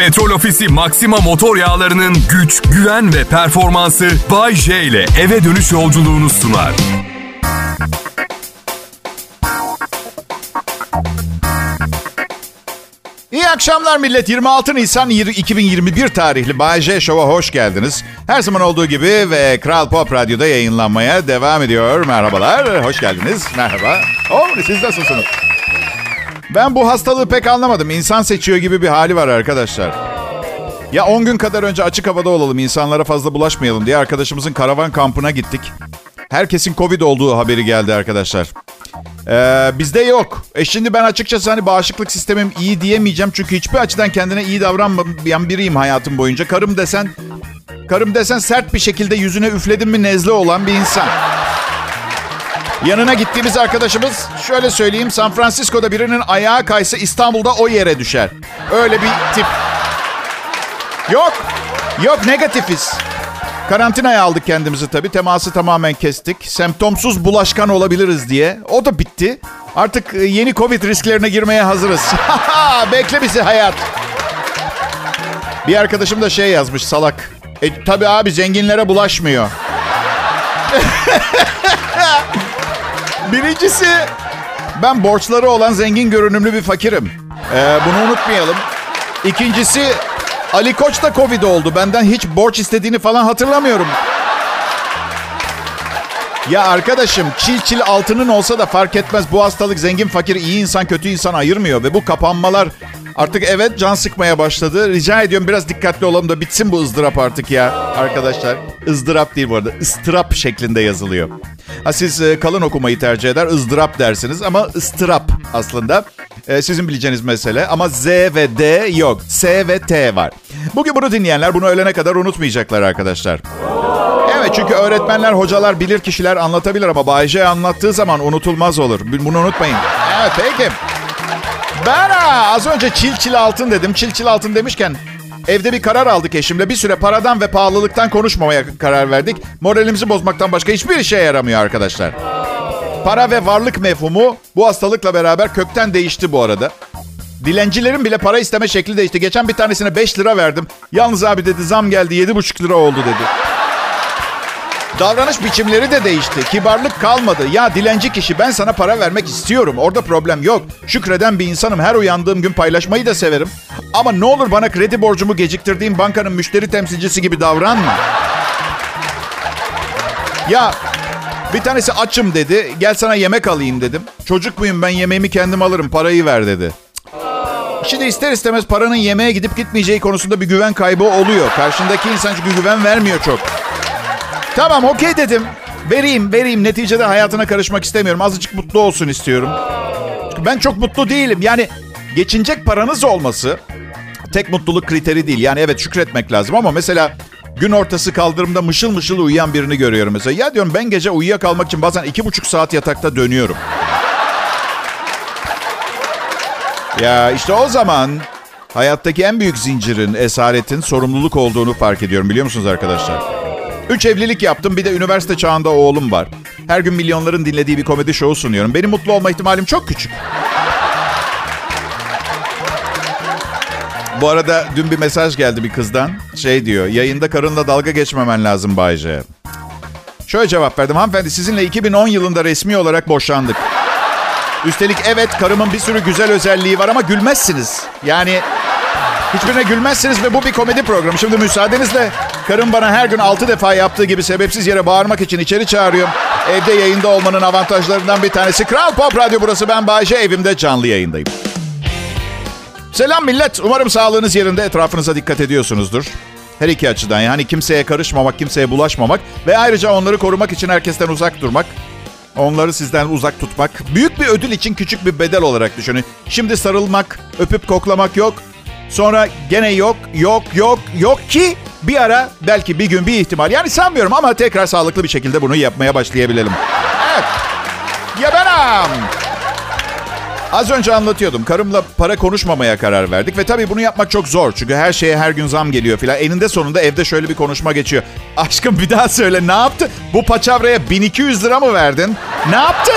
Petrol Ofisi Maxima motor yağlarının güç, güven ve performansı Bay J ile eve dönüş yolculuğunu sunar. İyi akşamlar millet. 26 Nisan 2021 tarihli Bay J Show'a hoş geldiniz. Her zaman olduğu gibi ve Kral Pop Radyo'da yayınlanmaya devam ediyor. Merhabalar, hoş geldiniz. Merhaba. Oh, siz nasılsınız? Ben bu hastalığı pek anlamadım. İnsan seçiyor gibi bir hali var arkadaşlar. Ya 10 gün kadar önce açık havada olalım, insanlara fazla bulaşmayalım diye arkadaşımızın karavan kampına gittik. Herkesin Covid olduğu haberi geldi arkadaşlar. Ee, bizde yok. E şimdi ben açıkçası hani bağışıklık sistemim iyi diyemeyeceğim. Çünkü hiçbir açıdan kendine iyi davranmayan biriyim hayatım boyunca. Karım desen, karım desen sert bir şekilde yüzüne üfledim mi nezle olan bir insan. Yanına gittiğimiz arkadaşımız şöyle söyleyeyim San Francisco'da birinin ayağı kaysa İstanbul'da o yere düşer. Öyle bir tip. Yok. Yok negatifiz. Karantinaya aldık kendimizi tabii. Teması tamamen kestik. Semptomsuz bulaşkan olabiliriz diye. O da bitti. Artık e, yeni Covid risklerine girmeye hazırız. Bekle bizi hayat. Bir arkadaşım da şey yazmış salak. E tabii abi zenginlere bulaşmıyor. Birincisi ben borçları olan zengin görünümlü bir fakirim. Ee, bunu unutmayalım. İkincisi Ali Koç da Covid oldu. Benden hiç borç istediğini falan hatırlamıyorum. Ya arkadaşım çil çil altının olsa da fark etmez. Bu hastalık zengin fakir iyi insan kötü insan ayırmıyor. Ve bu kapanmalar artık evet can sıkmaya başladı. Rica ediyorum biraz dikkatli olalım da bitsin bu ızdırap artık ya arkadaşlar. ızdırap değil bu arada ıstırap şeklinde yazılıyor. Ha siz e, kalın okumayı tercih eder ızdırap dersiniz ama ıstırap aslında. E, sizin bileceğiniz mesele ama Z ve D yok. S ve T var. Bugün bunu dinleyenler bunu ölene kadar unutmayacaklar arkadaşlar. Evet çünkü öğretmenler, hocalar, bilir kişiler anlatabilir ama Bayce anlattığı zaman unutulmaz olur. Bunu unutmayın. Evet peki. Ben az önce çil çil altın dedim. Çil çil altın demişken evde bir karar aldık eşimle. Bir süre paradan ve pahalılıktan konuşmamaya karar verdik. Moralimizi bozmaktan başka hiçbir işe yaramıyor arkadaşlar. Para ve varlık mefhumu bu hastalıkla beraber kökten değişti bu arada. Dilencilerin bile para isteme şekli değişti. Geçen bir tanesine 5 lira verdim. Yalnız abi dedi zam geldi 7,5 lira oldu dedi. Davranış biçimleri de değişti. Kibarlık kalmadı. Ya dilenci kişi ben sana para vermek istiyorum. Orada problem yok. Şükreden bir insanım. Her uyandığım gün paylaşmayı da severim. Ama ne olur bana kredi borcumu geciktirdiğim bankanın müşteri temsilcisi gibi davranma. Ya bir tanesi açım dedi. Gel sana yemek alayım dedim. Çocuk muyum ben yemeğimi kendim alırım parayı ver dedi. Şimdi ister istemez paranın yemeğe gidip gitmeyeceği konusunda bir güven kaybı oluyor. Karşındaki insan çünkü güven vermiyor çok. Tamam okey dedim. Vereyim vereyim. Neticede hayatına karışmak istemiyorum. Azıcık mutlu olsun istiyorum. Ben çok mutlu değilim. Yani geçinecek paranız olması tek mutluluk kriteri değil. Yani evet şükretmek lazım ama mesela gün ortası kaldırımda mışıl mışıl uyuyan birini görüyorum mesela. Ya diyorum ben gece uyuyakalmak için bazen iki buçuk saat yatakta dönüyorum. Ya işte o zaman hayattaki en büyük zincirin, esaretin sorumluluk olduğunu fark ediyorum biliyor musunuz arkadaşlar? Üç evlilik yaptım bir de üniversite çağında oğlum var. Her gün milyonların dinlediği bir komedi şovu sunuyorum. Benim mutlu olma ihtimalim çok küçük. Bu arada dün bir mesaj geldi bir kızdan. Şey diyor, yayında karınla dalga geçmemen lazım Bayce. Şöyle cevap verdim. Hanımefendi sizinle 2010 yılında resmi olarak boşandık. Üstelik evet karımın bir sürü güzel özelliği var ama gülmezsiniz. Yani hiçbirine gülmezsiniz ve bu bir komedi programı. Şimdi müsaadenizle karım bana her gün altı defa yaptığı gibi sebepsiz yere bağırmak için içeri çağırıyor. Evde yayında olmanın avantajlarından bir tanesi. Kral Pop Radyo burası ben Bayece evimde canlı yayındayım. Selam millet. Umarım sağlığınız yerinde etrafınıza dikkat ediyorsunuzdur. Her iki açıdan yani kimseye karışmamak, kimseye bulaşmamak ve ayrıca onları korumak için herkesten uzak durmak. Onları sizden uzak tutmak. Büyük bir ödül için küçük bir bedel olarak düşünün. Şimdi sarılmak, öpüp koklamak yok. Sonra gene yok, yok, yok, yok ki bir ara belki bir gün bir ihtimal. Yani sanmıyorum ama tekrar sağlıklı bir şekilde bunu yapmaya başlayabilelim. Evet. Ya benam. Az önce anlatıyordum. Karımla para konuşmamaya karar verdik. Ve tabii bunu yapmak çok zor. Çünkü her şeye her gün zam geliyor filan. Eninde sonunda evde şöyle bir konuşma geçiyor. Aşkım bir daha söyle ne yaptı? Bu paçavraya 1200 lira mı verdin? Ne yaptın?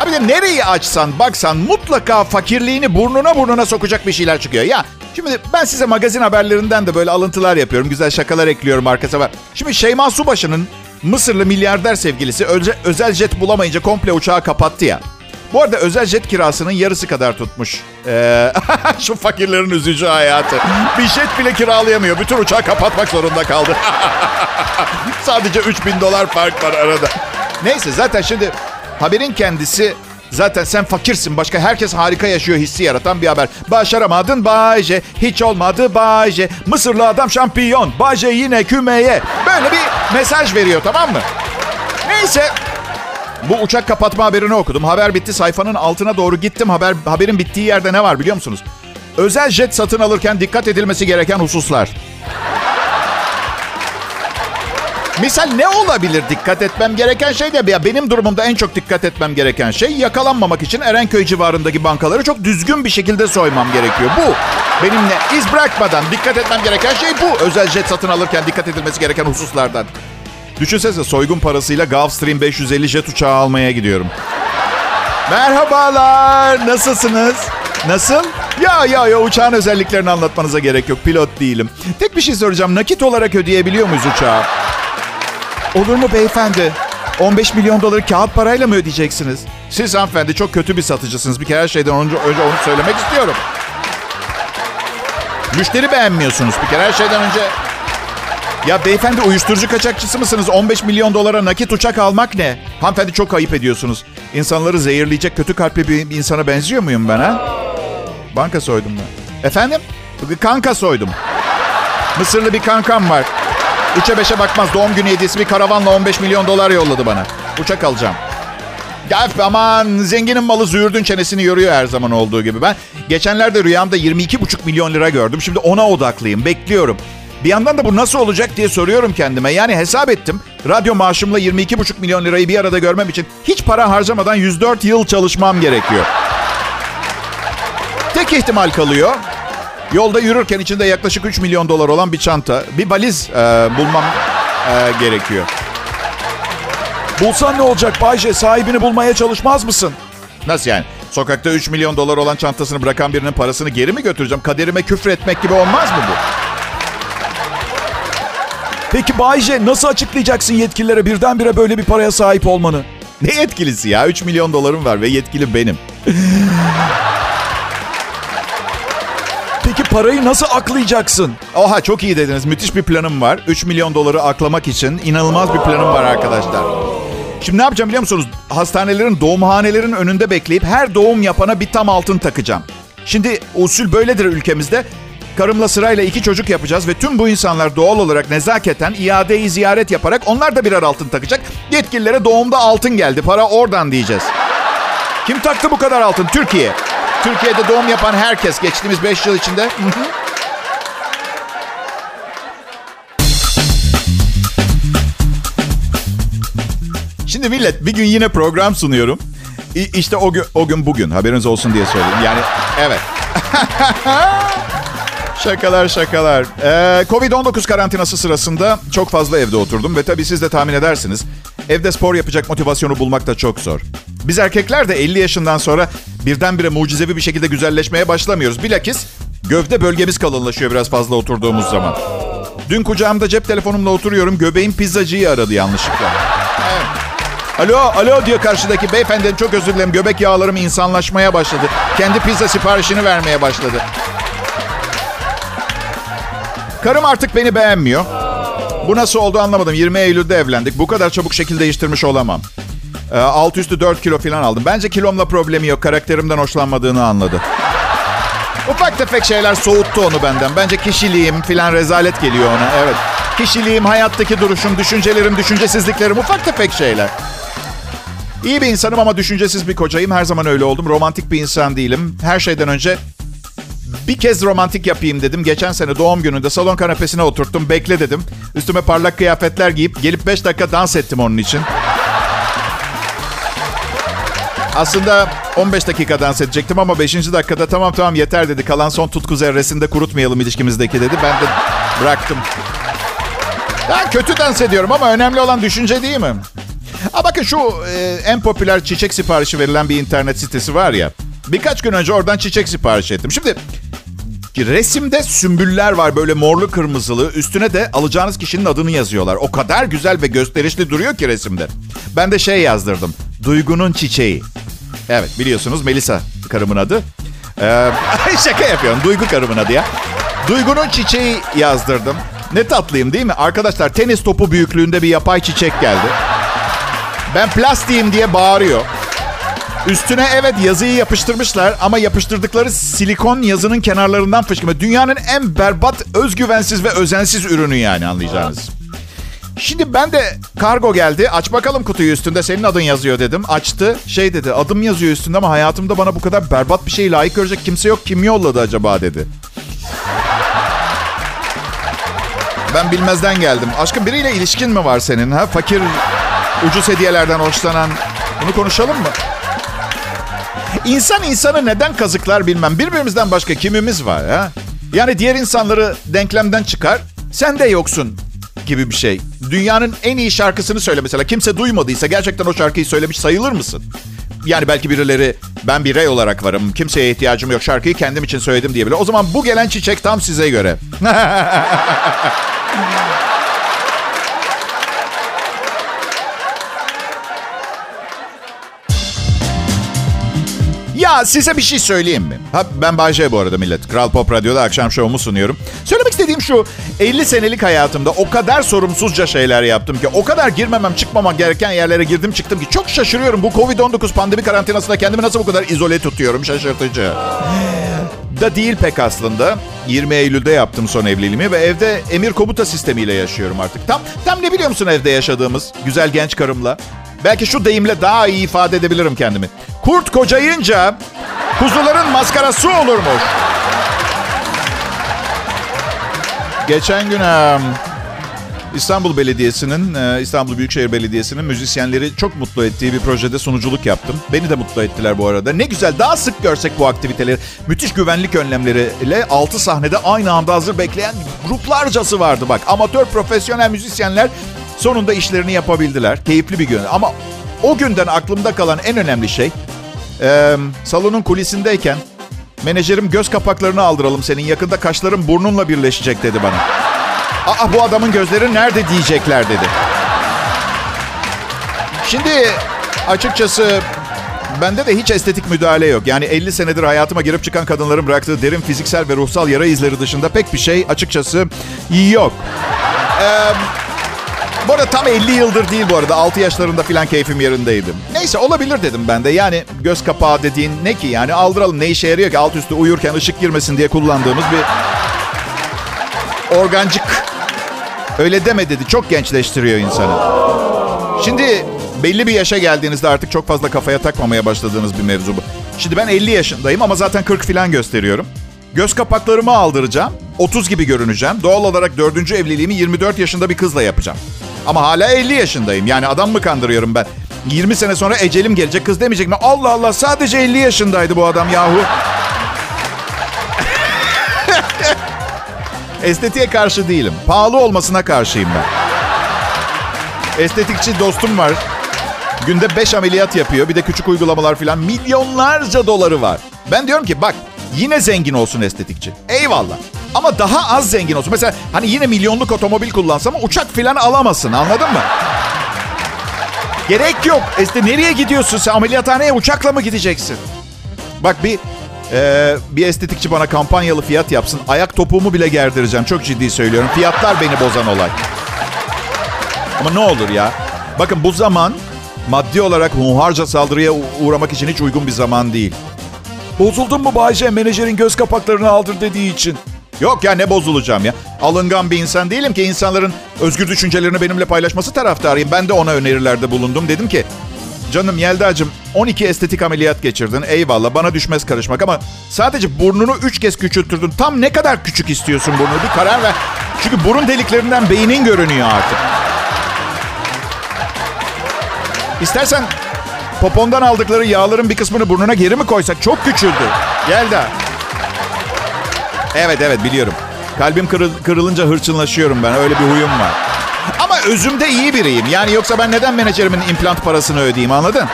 Ya bir de nereyi açsan baksan mutlaka fakirliğini burnuna burnuna sokacak bir şeyler çıkıyor. Ya şimdi ben size magazin haberlerinden de böyle alıntılar yapıyorum. Güzel şakalar ekliyorum arkasına. var. Şimdi Şeyma Subaşı'nın Mısırlı milyarder sevgilisi özel, jet bulamayınca komple uçağı kapattı ya. Bu arada özel jet kirasının yarısı kadar tutmuş. Ee, şu fakirlerin üzücü hayatı. Bir jet bile kiralayamıyor. Bütün uçağı kapatmak zorunda kaldı. Sadece 3000 dolar fark var arada. Neyse zaten şimdi haberin kendisi Zaten sen fakirsin. Başka herkes harika yaşıyor hissi yaratan bir haber. Başaramadın Bayce. Hiç olmadı Bayce. Mısırlı adam şampiyon. Bayce yine kümeye. Böyle bir mesaj veriyor tamam mı? Neyse bu uçak kapatma haberini okudum. Haber bitti. Sayfanın altına doğru gittim. Haber haberin bittiği yerde ne var biliyor musunuz? Özel jet satın alırken dikkat edilmesi gereken hususlar. Misal ne olabilir dikkat etmem gereken şey de ya benim durumumda en çok dikkat etmem gereken şey yakalanmamak için Erenköy civarındaki bankaları çok düzgün bir şekilde soymam gerekiyor. Bu benimle iz bırakmadan dikkat etmem gereken şey bu. Özel jet satın alırken dikkat edilmesi gereken hususlardan. Düşünsenize soygun parasıyla Gulfstream 550 jet uçağı almaya gidiyorum. Merhabalar, nasılsınız? Nasıl? Ya ya ya uçağın özelliklerini anlatmanıza gerek yok. Pilot değilim. Tek bir şey soracağım. Nakit olarak ödeyebiliyor muyuz uçağı? Olur mu beyefendi? 15 milyon doları kağıt parayla mı ödeyeceksiniz? Siz hanımefendi çok kötü bir satıcısınız. Bir kere her şeyden önce, önce onu söylemek istiyorum. Müşteri beğenmiyorsunuz. Bir kere her şeyden önce... Ya beyefendi uyuşturucu kaçakçısı mısınız? 15 milyon dolara nakit uçak almak ne? Hanımefendi çok ayıp ediyorsunuz. İnsanları zehirleyecek kötü kalpli bir insana benziyor muyum ben ha? Banka soydum ben. Efendim? Kanka soydum. Mısırlı bir kankam var. Üçe beşe bakmaz doğum günü hediyesi bir karavanla 15 milyon dolar yolladı bana. Uçak alacağım. Ya aman zenginin malı züğürdün çenesini yoruyor her zaman olduğu gibi. Ben geçenlerde rüyamda 22,5 milyon lira gördüm. Şimdi ona odaklıyım. Bekliyorum. Bir yandan da bu nasıl olacak diye soruyorum kendime. Yani hesap ettim. Radyo maaşımla 22,5 milyon lirayı bir arada görmem için hiç para harcamadan 104 yıl çalışmam gerekiyor. Tek ihtimal kalıyor. Yolda yürürken içinde yaklaşık 3 milyon dolar olan bir çanta, bir valiz e, bulmam e, gerekiyor. Bulsan ne olacak Bayce? Sahibini bulmaya çalışmaz mısın? Nasıl yani? Sokakta 3 milyon dolar olan çantasını bırakan birinin parasını geri mi götüreceğim? Kaderime küfür etmek gibi olmaz mı bu? Peki Bayce nasıl açıklayacaksın yetkililere birdenbire böyle bir paraya sahip olmanı? Ne yetkilisi ya? 3 milyon dolarım var ve yetkili benim. Parayı nasıl aklayacaksın? Oha çok iyi dediniz. Müthiş bir planım var. 3 milyon doları aklamak için inanılmaz bir planım var arkadaşlar. Şimdi ne yapacağım biliyor musunuz? Hastanelerin, doğumhanelerin önünde bekleyip her doğum yapana bir tam altın takacağım. Şimdi usul böyledir ülkemizde. Karımla sırayla iki çocuk yapacağız ve tüm bu insanlar doğal olarak nezaketen iadeyi ziyaret yaparak onlar da birer altın takacak. Yetkililere doğumda altın geldi. Para oradan diyeceğiz. Kim taktı bu kadar altın? Türkiye. Türkiye'de doğum yapan herkes geçtiğimiz 5 yıl içinde. Şimdi millet bir gün yine program sunuyorum. İşte o gün, o gün bugün haberiniz olsun diye söyledim. Yani evet. şakalar şakalar. Ee, Covid-19 karantinası sırasında çok fazla evde oturdum ve tabii siz de tahmin edersiniz. Evde spor yapacak motivasyonu bulmak da çok zor. Biz erkekler de 50 yaşından sonra birdenbire mucizevi bir şekilde güzelleşmeye başlamıyoruz. Bilakis gövde bölgemiz kalınlaşıyor biraz fazla oturduğumuz zaman. Dün kucağımda cep telefonumla oturuyorum. Göbeğim pizzacıyı aradı yanlışlıkla. Alo, alo diyor karşıdaki beyefendi çok özür dilerim. Göbek yağlarım insanlaşmaya başladı. Kendi pizza siparişini vermeye başladı. Karım artık beni beğenmiyor. Bu nasıl oldu anlamadım. 20 Eylül'de evlendik. Bu kadar çabuk şekil değiştirmiş olamam. E, alt üstü 4 kilo falan aldım. Bence kilomla problemi yok. Karakterimden hoşlanmadığını anladı. Ufak tefek şeyler soğuttu onu benden. Bence kişiliğim falan rezalet geliyor ona. Evet. Kişiliğim, hayattaki duruşum, düşüncelerim, düşüncesizliklerim ufak tefek şeyler. İyi bir insanım ama düşüncesiz bir kocayım. Her zaman öyle oldum. Romantik bir insan değilim. Her şeyden önce bir kez romantik yapayım dedim. Geçen sene doğum gününde salon kanepesine oturttum. Bekle dedim. Üstüme parlak kıyafetler giyip gelip 5 dakika dans ettim onun için. Aslında 15 dakika dans edecektim ama 5. dakikada tamam tamam yeter dedi. Kalan son tutku zerresinde kurutmayalım ilişkimizdeki dedi. Ben de bıraktım. Ya kötü dans ediyorum ama önemli olan düşünce değil mi? Ha bakın şu e, en popüler çiçek siparişi verilen bir internet sitesi var ya. Birkaç gün önce oradan çiçek sipariş ettim. Şimdi resimde sümbüller var böyle morlu kırmızılı. Üstüne de alacağınız kişinin adını yazıyorlar. O kadar güzel ve gösterişli duruyor ki resimde. Ben de şey yazdırdım. Duygunun çiçeği. Evet biliyorsunuz Melisa karımın adı. Ee, şaka yapıyorum. Duygu karımın adı ya. Duygunun çiçeği yazdırdım. Ne tatlıyım değil mi? Arkadaşlar tenis topu büyüklüğünde bir yapay çiçek geldi. Ben plastiğim diye bağırıyor. Üstüne evet yazıyı yapıştırmışlar ama yapıştırdıkları silikon yazının kenarlarından fışkırma. Dünyanın en berbat, özgüvensiz ve özensiz ürünü yani anlayacağınız. Şimdi ben de kargo geldi. Aç bakalım kutuyu üstünde senin adın yazıyor dedim. Açtı. Şey dedi adım yazıyor üstünde ama hayatımda bana bu kadar berbat bir şey layık görecek kimse yok. Kim yolladı acaba dedi. Ben bilmezden geldim. Aşkım biriyle ilişkin mi var senin? Ha? Fakir, ucuz hediyelerden hoşlanan. Bunu konuşalım mı? İnsan insanı neden kazıklar bilmem. Birbirimizden başka kimimiz var ha? Yani diğer insanları denklemden çıkar. Sen de yoksun gibi bir şey. Dünyanın en iyi şarkısını söyle mesela. Kimse duymadıysa gerçekten o şarkıyı söylemiş sayılır mısın? Yani belki birileri ben bir rey olarak varım. Kimseye ihtiyacım yok. Şarkıyı kendim için söyledim diye bile. O zaman bu gelen çiçek tam size göre. Ya size bir şey söyleyeyim mi? Ha, ben Bayce bu arada millet. Kral Pop Radyo'da akşam şovumu sunuyorum. Söylemek istediğim şu. 50 senelik hayatımda o kadar sorumsuzca şeyler yaptım ki. O kadar girmemem çıkmamam gereken yerlere girdim çıktım ki. Çok şaşırıyorum. Bu Covid-19 pandemi karantinasında kendimi nasıl bu kadar izole tutuyorum. Şaşırtıcı. Da değil pek aslında. 20 Eylül'de yaptım son evliliğimi ve evde emir komuta sistemiyle yaşıyorum artık. Tam tam ne biliyor musun evde yaşadığımız güzel genç karımla? Belki şu deyimle daha iyi ifade edebilirim kendimi. Kurt kocayınca kuzuların maskarası olurmuş. Geçen gün İstanbul Belediyesi'nin, İstanbul Büyükşehir Belediyesi'nin müzisyenleri çok mutlu ettiği bir projede sunuculuk yaptım. Beni de mutlu ettiler bu arada. Ne güzel daha sık görsek bu aktiviteleri. Müthiş güvenlik önlemleriyle 6 sahnede aynı anda hazır bekleyen gruplarcası vardı bak. Amatör profesyonel müzisyenler sonunda işlerini yapabildiler. Keyifli bir gün ama o günden aklımda kalan en önemli şey ee, salonun kulisindeyken menajerim göz kapaklarını aldıralım senin yakında kaşların burnunla birleşecek dedi bana. Aa bu adamın gözleri nerede diyecekler dedi. Şimdi açıkçası bende de hiç estetik müdahale yok. Yani 50 senedir hayatıma girip çıkan kadınların bıraktığı derin fiziksel ve ruhsal yara izleri dışında pek bir şey açıkçası yok. Ee, bu arada tam 50 yıldır değil bu arada. 6 yaşlarında filan keyfim yerindeydim. Neyse olabilir dedim ben de. Yani göz kapağı dediğin ne ki yani aldıralım ne işe yarıyor ki alt üstü uyurken ışık girmesin diye kullandığımız bir organcık. Öyle deme dedi. Çok gençleştiriyor insanı. Şimdi belli bir yaşa geldiğinizde artık çok fazla kafaya takmamaya başladığınız bir mevzu bu. Şimdi ben 50 yaşındayım ama zaten 40 filan gösteriyorum. Göz kapaklarımı aldıracağım. 30 gibi görüneceğim. Doğal olarak dördüncü evliliğimi 24 yaşında bir kızla yapacağım. Ama hala 50 yaşındayım. Yani adam mı kandırıyorum ben? 20 sene sonra ecelim gelecek. Kız demeyecek mi? Allah Allah sadece 50 yaşındaydı bu adam yahu. Estetiğe karşı değilim. Pahalı olmasına karşıyım ben. Estetikçi dostum var. Günde 5 ameliyat yapıyor. Bir de küçük uygulamalar falan. Milyonlarca doları var. Ben diyorum ki bak yine zengin olsun estetikçi. Eyvallah. Ama daha az zengin olsun. Mesela hani yine milyonluk otomobil kullansam ama uçak falan alamasın anladın mı? Gerek yok. İşte nereye gidiyorsun sen? Ameliyathaneye uçakla mı gideceksin? Bak bir e, bir estetikçi bana kampanyalı fiyat yapsın. Ayak topuğumu bile gerdireceğim. Çok ciddi söylüyorum. Fiyatlar beni bozan olay. Ama ne olur ya. Bakın bu zaman maddi olarak hunharca saldırıya uğramak için hiç uygun bir zaman değil. Bozuldun mu Bayce? Menajerin göz kapaklarını aldır dediği için. Yok ya ne bozulacağım ya. Alıngan bir insan değilim ki insanların özgür düşüncelerini benimle paylaşması taraftarıyım. Ben de ona önerilerde bulundum. Dedim ki canım Yelda'cığım 12 estetik ameliyat geçirdin. Eyvallah bana düşmez karışmak ama sadece burnunu 3 kez küçülttürdün. Tam ne kadar küçük istiyorsun burnunu bir karar ver. Çünkü burun deliklerinden beynin görünüyor artık. İstersen popondan aldıkları yağların bir kısmını burnuna geri mi koysak? Çok küçüldü. Yelda. Evet evet biliyorum. Kalbim kırıl, kırılınca hırçınlaşıyorum ben. Öyle bir huyum var. Ama özümde iyi biriyim. Yani yoksa ben neden menajerimin implant parasını ödeyeyim anladın?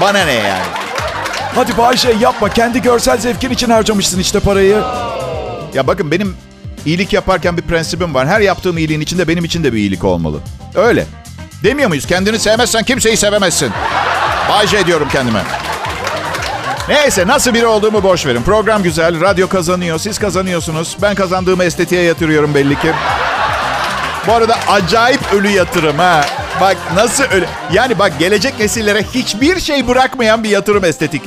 Bana ne yani? Hadi Bayşe yapma. Kendi görsel zevkin için harcamışsın işte parayı. Ya bakın benim iyilik yaparken bir prensibim var. Her yaptığım iyiliğin içinde benim için de bir iyilik olmalı. Öyle. Demiyor muyuz? Kendini sevmezsen kimseyi sevemezsin. Bayce diyorum kendime. Neyse nasıl biri olduğumu boş verin. Program güzel, radyo kazanıyor, siz kazanıyorsunuz. Ben kazandığımı estetiğe yatırıyorum belli ki. Bu arada acayip ölü yatırım ha. Bak nasıl ölü. Yani bak gelecek nesillere hiçbir şey bırakmayan bir yatırım estetik.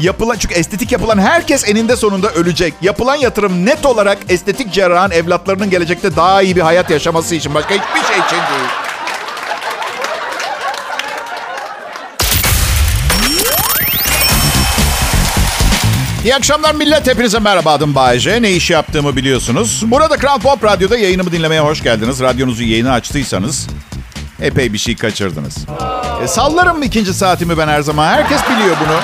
Yapılan çünkü estetik yapılan herkes eninde sonunda ölecek. Yapılan yatırım net olarak estetik cerrahın evlatlarının gelecekte daha iyi bir hayat yaşaması için başka hiçbir şey için değil. İyi akşamlar millet. Hepinize merhaba adım Bayece. Ne iş yaptığımı biliyorsunuz. Burada Kral Pop Radyo'da yayınımı dinlemeye hoş geldiniz. Radyonuzu yayını açtıysanız epey bir şey kaçırdınız. E, sallarım ikinci saatimi ben her zaman. Herkes biliyor bunu.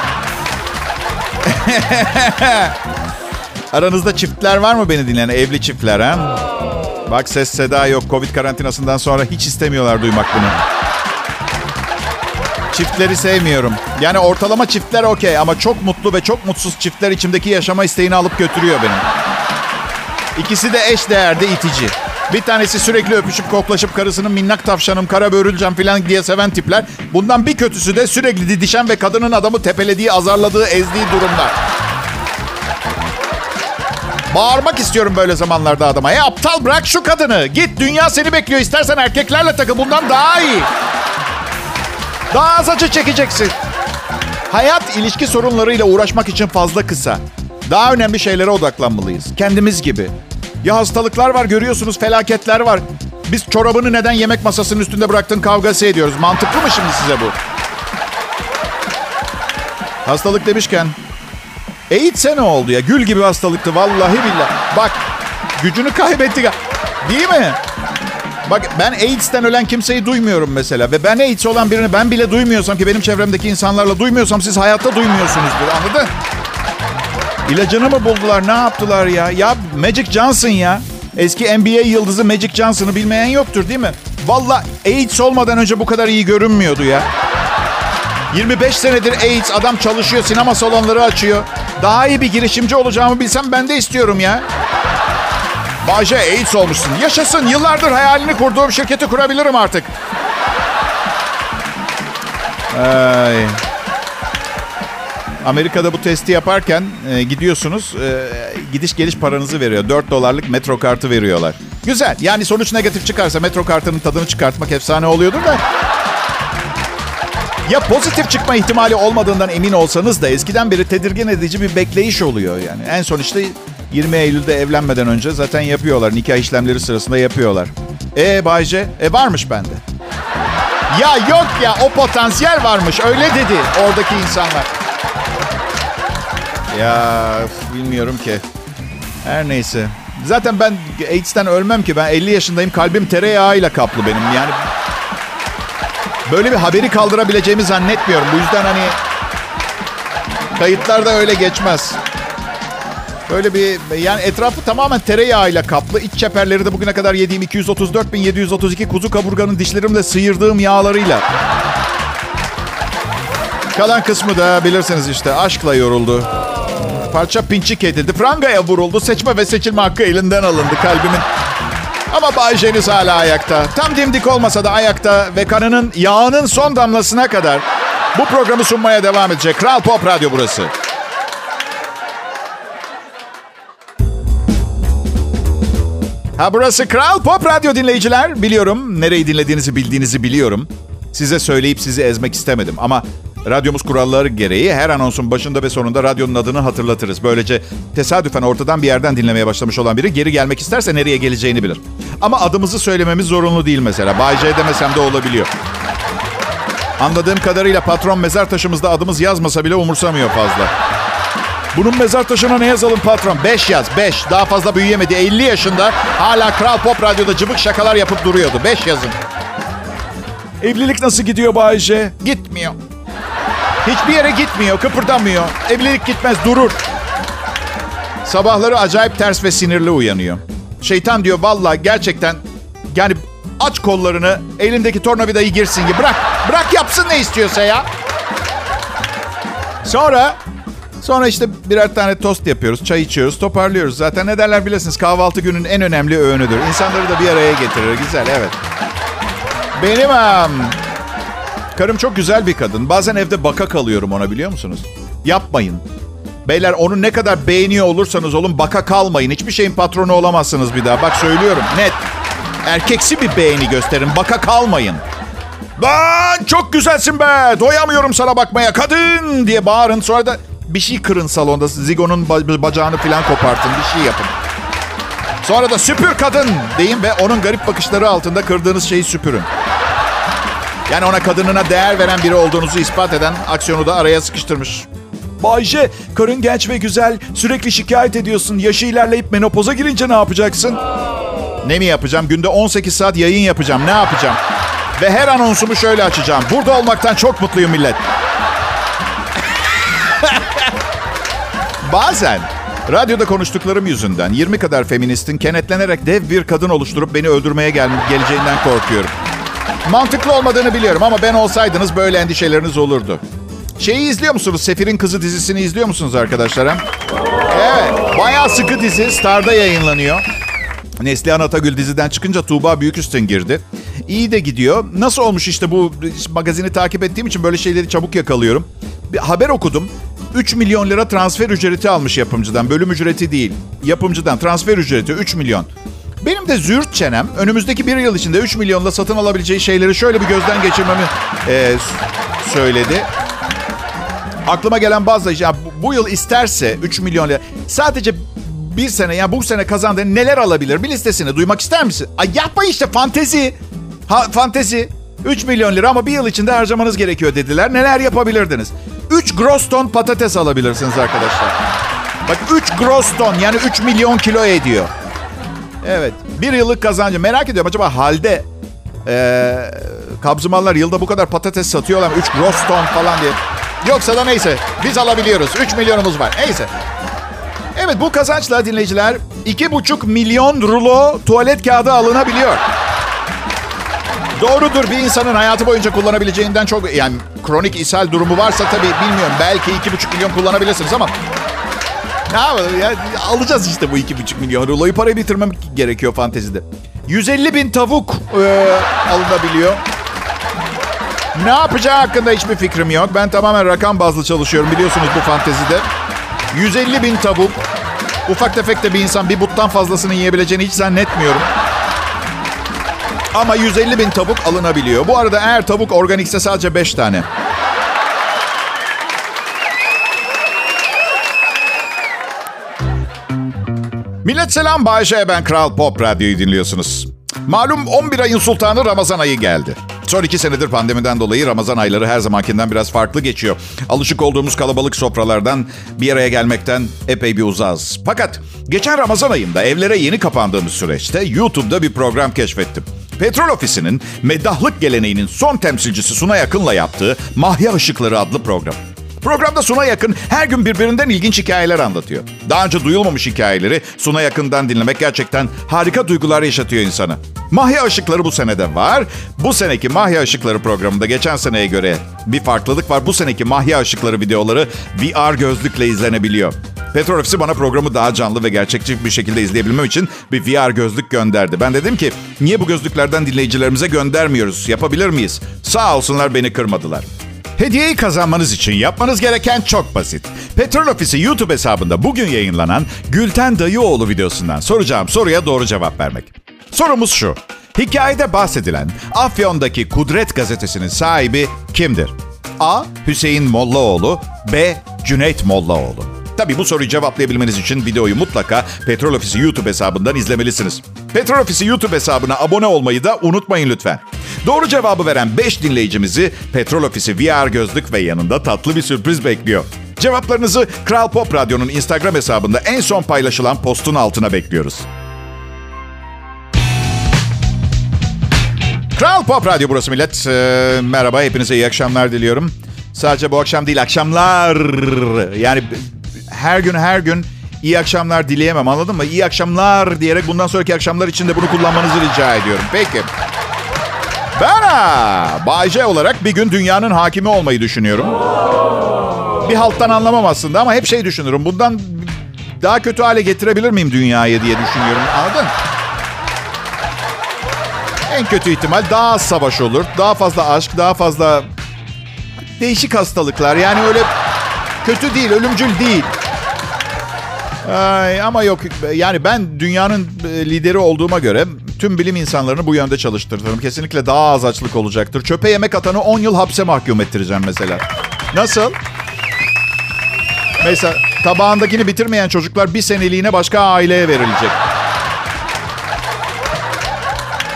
Aranızda çiftler var mı beni dinleyen? Evli çiftler ha? Bak ses seda yok. Covid karantinasından sonra hiç istemiyorlar duymak bunu. Çiftleri sevmiyorum. Yani ortalama çiftler okey ama çok mutlu ve çok mutsuz çiftler içimdeki yaşama isteğini alıp götürüyor benim. İkisi de eş değerde itici. Bir tanesi sürekli öpüşüp koklaşıp karısının minnak tavşanım, kara börülcem falan diye seven tipler. Bundan bir kötüsü de sürekli didişen ve kadının adamı tepelediği, azarladığı, ezdiği durumlar. Bağırmak istiyorum böyle zamanlarda adama. Hey aptal bırak şu kadını. Git dünya seni bekliyor. İstersen erkeklerle takıl. Bundan daha iyi. Daha az acı çekeceksin. Hayat ilişki sorunlarıyla uğraşmak için fazla kısa. Daha önemli şeylere odaklanmalıyız. Kendimiz gibi. Ya hastalıklar var görüyorsunuz felaketler var. Biz çorabını neden yemek masasının üstünde bıraktın kavgası ediyoruz. Mantıklı mı şimdi size bu? Hastalık demişken AIDS'e ne oldu ya? Gül gibi hastalıktı vallahi billahi. Bak gücünü kaybetti. Değil mi? Bak ben AIDS'ten ölen kimseyi duymuyorum mesela. Ve ben AIDS olan birini ben bile duymuyorsam ki benim çevremdeki insanlarla duymuyorsam siz hayatta duymuyorsunuzdur anladın? İlacını mı buldular ne yaptılar ya? Ya Magic Johnson ya. Eski NBA yıldızı Magic Johnson'ı bilmeyen yoktur değil mi? Valla AIDS olmadan önce bu kadar iyi görünmüyordu ya. 25 senedir AIDS adam çalışıyor sinema salonları açıyor. Daha iyi bir girişimci olacağımı bilsem ben de istiyorum ya. Bayce AIDS olmuşsun. Yaşasın. Yıllardır hayalini kurduğum şirketi kurabilirim artık. Ay. Amerika'da bu testi yaparken e, gidiyorsunuz. E, gidiş geliş paranızı veriyor. 4 dolarlık metro kartı veriyorlar. Güzel. Yani sonuç negatif çıkarsa metro kartının tadını çıkartmak efsane oluyordur da. Ya pozitif çıkma ihtimali olmadığından emin olsanız da eskiden beri tedirgin edici bir bekleyiş oluyor yani. En son işte 20 Eylül'de evlenmeden önce zaten yapıyorlar. Nikah işlemleri sırasında yapıyorlar. E Bayce? E varmış bende. Ya yok ya o potansiyel varmış. Öyle dedi oradaki insanlar. Ya bilmiyorum ki. Her neyse. Zaten ben AIDS'ten ölmem ki. Ben 50 yaşındayım. Kalbim tereyağıyla kaplı benim. Yani böyle bir haberi kaldırabileceğimi zannetmiyorum. Bu yüzden hani kayıtlarda öyle geçmez. Böyle bir yani etrafı tamamen tereyağıyla kaplı. İç çeperleri de bugüne kadar yediğim 234.732 kuzu kaburganın dişlerimle sıyırdığım yağlarıyla. Kalan kısmı da bilirsiniz işte aşkla yoruldu. Parça pinçik edildi. Prangaya vuruldu. Seçme ve seçilme hakkı elinden alındı kalbimin. Ama Bay Jeniz hala ayakta. Tam dimdik olmasa da ayakta ve kanının yağının son damlasına kadar bu programı sunmaya devam edecek. Kral Pop Radyo burası. Ha burası Kral Pop Radyo dinleyiciler. Biliyorum nereyi dinlediğinizi bildiğinizi biliyorum. Size söyleyip sizi ezmek istemedim ama radyomuz kuralları gereği her anonsun başında ve sonunda radyonun adını hatırlatırız. Böylece tesadüfen ortadan bir yerden dinlemeye başlamış olan biri geri gelmek isterse nereye geleceğini bilir. Ama adımızı söylememiz zorunlu değil mesela. Bay J demesem de olabiliyor. Anladığım kadarıyla patron mezar taşımızda adımız yazmasa bile umursamıyor fazla. Bunun mezar taşına ne yazalım patron? 5 yaz. 5. Daha fazla büyüyemedi. 50 yaşında hala Kral Pop Radyo'da cıbık şakalar yapıp duruyordu. 5 yazın. Evlilik nasıl gidiyor Bayce? Gitmiyor. Hiçbir yere gitmiyor. Kıpırdamıyor. Evlilik gitmez durur. Sabahları acayip ters ve sinirli uyanıyor. Şeytan diyor valla gerçekten yani Aç kollarını, elindeki tornavidayı girsin. Bırak, bırak yapsın ne istiyorsa ya. Sonra Sonra işte birer tane tost yapıyoruz, çay içiyoruz, toparlıyoruz. Zaten ne derler bilirsiniz kahvaltı günün en önemli öğünüdür. İnsanları da bir araya getirir. Güzel, evet. Benim um, karım çok güzel bir kadın. Bazen evde baka kalıyorum ona biliyor musunuz? Yapmayın. Beyler onu ne kadar beğeniyor olursanız olun baka kalmayın. Hiçbir şeyin patronu olamazsınız bir daha. Bak söylüyorum net. Erkeksi bir beğeni gösterin. Baka kalmayın. Lan çok güzelsin be. Doyamıyorum sana bakmaya. Kadın diye bağırın. Sonra da bir şey kırın salonda. Zigo'nun bacağını falan kopartın. Bir şey yapın. Sonra da süpür kadın deyin ve onun garip bakışları altında kırdığınız şeyi süpürün. Yani ona kadınına değer veren biri olduğunuzu ispat eden aksiyonu da araya sıkıştırmış. Bayce, karın genç ve güzel. Sürekli şikayet ediyorsun. Yaşı ilerleyip menopoza girince ne yapacaksın? Ne mi yapacağım? Günde 18 saat yayın yapacağım. Ne yapacağım? Ve her anonsumu şöyle açacağım. Burada olmaktan çok mutluyum millet. Bazen radyoda konuştuklarım yüzünden 20 kadar feministin kenetlenerek dev bir kadın oluşturup beni öldürmeye gel geleceğinden korkuyorum. Mantıklı olmadığını biliyorum ama ben olsaydınız böyle endişeleriniz olurdu. Şeyi izliyor musunuz? Sefir'in Kızı dizisini izliyor musunuz arkadaşlar? Evet. Bayağı sıkı dizi. Star'da yayınlanıyor. Neslihan Atagül diziden çıkınca Tuğba Büyüküstün girdi. İyi de gidiyor. Nasıl olmuş işte bu magazini takip ettiğim için böyle şeyleri çabuk yakalıyorum. Bir haber okudum. 3 milyon lira transfer ücreti almış yapımcıdan. Bölüm ücreti değil. Yapımcıdan transfer ücreti 3 milyon. Benim de zürt çenem önümüzdeki bir yıl içinde 3 milyonla satın alabileceği şeyleri şöyle bir gözden geçirmemi e, söyledi. Aklıma gelen bazı ya bu yıl isterse 3 milyon lira sadece bir sene ya yani bu sene kazandığı neler alabilir bir listesini duymak ister misin? Ay yapma işte fantezi. Ha, fantezi. 3 milyon lira ama bir yıl içinde harcamanız gerekiyor dediler. Neler yapabilirdiniz? 3 gross ton patates alabilirsiniz arkadaşlar. Bak 3 gross ton yani 3 milyon kilo ediyor. Evet. Bir yıllık kazancı. Merak ediyorum acaba halde ee, kabzımallar yılda bu kadar patates satıyorlar mı? 3 gross ton falan diye. Yoksa da neyse biz alabiliyoruz. 3 milyonumuz var. Neyse. Evet bu kazançla dinleyiciler 2,5 milyon rulo tuvalet kağıdı alınabiliyor. Doğrudur bir insanın hayatı boyunca kullanabileceğinden çok yani kronik ishal durumu varsa tabii bilmiyorum belki 2,5 milyon kullanabilirsiniz ama ne ya alacağız işte bu 2,5 milyon ruloyu parayı bitirmem gerekiyor fantezide. 150 bin tavuk e, alınabiliyor. Ne yapacağı hakkında hiçbir fikrim yok. Ben tamamen rakam bazlı çalışıyorum biliyorsunuz bu fantezide. 150 bin tavuk. Ufak tefek de bir insan bir buttan fazlasını yiyebileceğini hiç zannetmiyorum. Ama 150 bin tavuk alınabiliyor. Bu arada eğer tavuk organikse sadece 5 tane. Millet selam Bayşe ben Kral Pop Radyo'yu dinliyorsunuz. Malum 11 ayın sultanı Ramazan ayı geldi. Son iki senedir pandemiden dolayı Ramazan ayları her zamankinden biraz farklı geçiyor. Alışık olduğumuz kalabalık sofralardan bir araya gelmekten epey bir uzağız. Fakat geçen Ramazan ayında evlere yeni kapandığımız süreçte YouTube'da bir program keşfettim. Petrol Ofisi'nin meddahlık geleneğinin son temsilcisi Suna Yakın'la yaptığı Mahya Işıkları adlı program. Programda Suna Yakın her gün birbirinden ilginç hikayeler anlatıyor. Daha önce duyulmamış hikayeleri Suna Yakın'dan dinlemek gerçekten harika duygular yaşatıyor insana. Mahya Işıkları bu senede var. Bu seneki Mahya Işıkları programında geçen seneye göre bir farklılık var. Bu seneki Mahya Işıkları videoları VR gözlükle izlenebiliyor. Petrol Ofisi bana programı daha canlı ve gerçekçi bir şekilde izleyebilmem için bir VR gözlük gönderdi. Ben dedim ki niye bu gözlüklerden dinleyicilerimize göndermiyoruz? Yapabilir miyiz? Sağ olsunlar beni kırmadılar. Hediyeyi kazanmanız için yapmanız gereken çok basit. Petrol Ofisi YouTube hesabında bugün yayınlanan Gülten Dayıoğlu videosundan soracağım soruya doğru cevap vermek. Sorumuz şu. Hikayede bahsedilen Afyon'daki Kudret gazetesinin sahibi kimdir? A. Hüseyin Mollaoğlu B. Cüneyt Mollaoğlu Tabi bu soruyu cevaplayabilmeniz için videoyu mutlaka Petrol Ofisi YouTube hesabından izlemelisiniz. Petrol Ofisi YouTube hesabına abone olmayı da unutmayın lütfen. Doğru cevabı veren 5 dinleyicimizi Petrol Ofisi VR gözlük ve yanında tatlı bir sürpriz bekliyor. Cevaplarınızı Kral Pop Radyo'nun Instagram hesabında en son paylaşılan postun altına bekliyoruz. Kral Pop Radyo burası millet. Ee, merhaba, hepinize iyi akşamlar diliyorum. Sadece bu akşam değil, akşamlar. Yani her gün her gün iyi akşamlar dileyemem anladın mı? İyi akşamlar diyerek bundan sonraki akşamlar için de bunu kullanmanızı rica ediyorum. Peki. Ben ha, Bay J olarak bir gün dünyanın hakimi olmayı düşünüyorum. Bir halttan anlamam aslında ama hep şey düşünürüm. Bundan daha kötü hale getirebilir miyim dünyayı diye düşünüyorum. Anladın? En kötü ihtimal daha az savaş olur. Daha fazla aşk, daha fazla değişik hastalıklar. Yani öyle kötü değil, ölümcül değil. Ay, ama yok yani ben dünyanın e, lideri olduğuma göre tüm bilim insanlarını bu yönde çalıştırırım. Kesinlikle daha az açlık olacaktır. Çöpe yemek atanı 10 yıl hapse mahkum ettireceğim mesela. Nasıl? Mesela tabağındakini bitirmeyen çocuklar bir seneliğine başka aileye verilecek.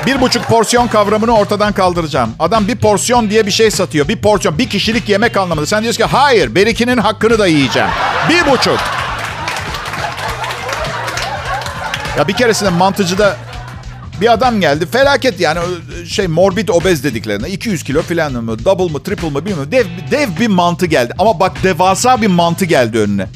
Bir buçuk porsiyon kavramını ortadan kaldıracağım. Adam bir porsiyon diye bir şey satıyor. Bir porsiyon, bir kişilik yemek anlamında. Sen diyorsun ki hayır, berikinin hakkını da yiyeceğim. Bir buçuk. Ya bir keresinde mantıcıda bir adam geldi. Felaket yani şey morbid obez dediklerine. 200 kilo falan mı? Double mı? Triple mı? Bilmiyorum. Dev, dev bir mantı geldi. Ama bak devasa bir mantı geldi önüne.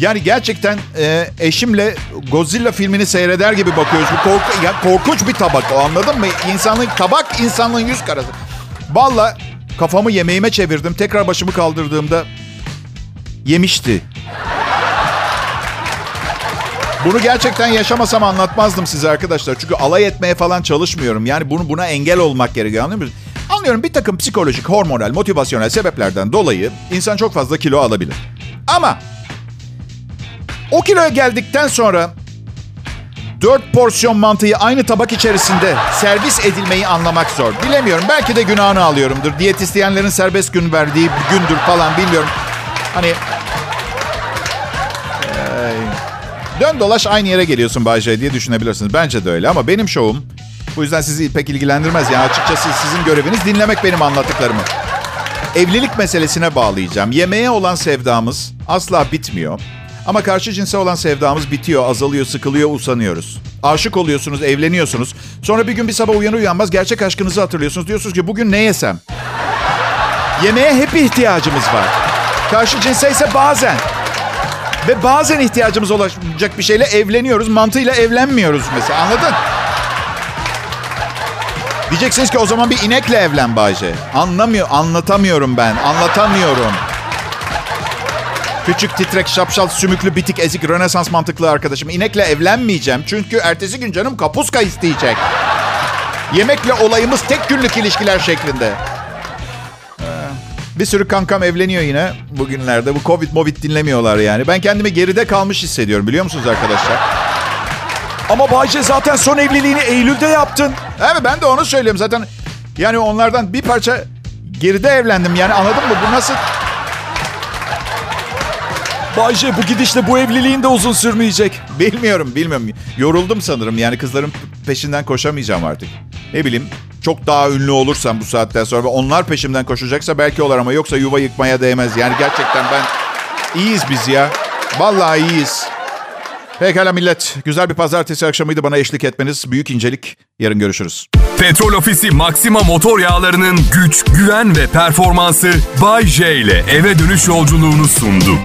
Yani gerçekten e, eşimle Godzilla filmini seyreder gibi bakıyoruz. Bu korku, ya korkunç bir tabak o anladın mı? İnsanın tabak insanlığın yüz karası. Valla kafamı yemeğime çevirdim. Tekrar başımı kaldırdığımda yemişti. Bunu gerçekten yaşamasam anlatmazdım size arkadaşlar. Çünkü alay etmeye falan çalışmıyorum. Yani bunu buna engel olmak gerekiyor anlıyor musunuz? Anlıyorum bir takım psikolojik, hormonal, motivasyonel sebeplerden dolayı insan çok fazla kilo alabilir. Ama o kiloya geldikten sonra dört porsiyon mantıyı aynı tabak içerisinde servis edilmeyi anlamak zor. Bilemiyorum. Belki de günahını alıyorumdur. Diyetisyenlerin serbest gün verdiği gündür falan bilmiyorum. Hani Dön dolaş aynı yere geliyorsun Bayce diye düşünebilirsiniz. Bence de öyle ama benim şovum bu yüzden sizi pek ilgilendirmez. Yani açıkçası sizin göreviniz dinlemek benim anlattıklarımı. Evlilik meselesine bağlayacağım. Yemeğe olan sevdamız asla bitmiyor. Ama karşı cinse olan sevdamız bitiyor, azalıyor, sıkılıyor, usanıyoruz. Aşık oluyorsunuz, evleniyorsunuz. Sonra bir gün bir sabah uyanır uyanmaz gerçek aşkınızı hatırlıyorsunuz. Diyorsunuz ki bugün ne yesem? Yemeğe hep ihtiyacımız var. Karşı cinse ise bazen. Ve bazen ihtiyacımız olacak bir şeyle evleniyoruz. Mantığıyla evlenmiyoruz mesela anladın? Diyeceksiniz ki o zaman bir inekle evlen Bayce. Anlamıyor, anlatamıyorum ben. Anlatamıyorum. Küçük, titrek, şapşal, sümüklü, bitik, ezik, rönesans mantıklı arkadaşım. İnekle evlenmeyeceğim. Çünkü ertesi gün canım kapuska isteyecek. Yemekle olayımız tek günlük ilişkiler şeklinde. Bir sürü kankam evleniyor yine bugünlerde. Bu Covid Movid dinlemiyorlar yani. Ben kendimi geride kalmış hissediyorum biliyor musunuz arkadaşlar? Ama Bayce zaten son evliliğini Eylül'de yaptın. Evet ben de onu söylüyorum zaten. Yani onlardan bir parça geride evlendim yani anladın mı? Bu nasıl... Bayce bu gidişle bu evliliğin de uzun sürmeyecek. Bilmiyorum bilmiyorum. Yoruldum sanırım yani kızların peşinden koşamayacağım artık. Ne bileyim çok daha ünlü olursam bu saatten sonra ve onlar peşimden koşacaksa belki olur ama yoksa yuva yıkmaya değmez. Yani gerçekten ben iyiyiz biz ya. Vallahi iyiyiz. Pekala millet. Güzel bir pazartesi akşamıydı bana eşlik etmeniz. Büyük incelik. Yarın görüşürüz. Petrol Ofisi Maxima motor yağlarının güç, güven ve performansı Bay J ile eve dönüş yolculuğunu sundu.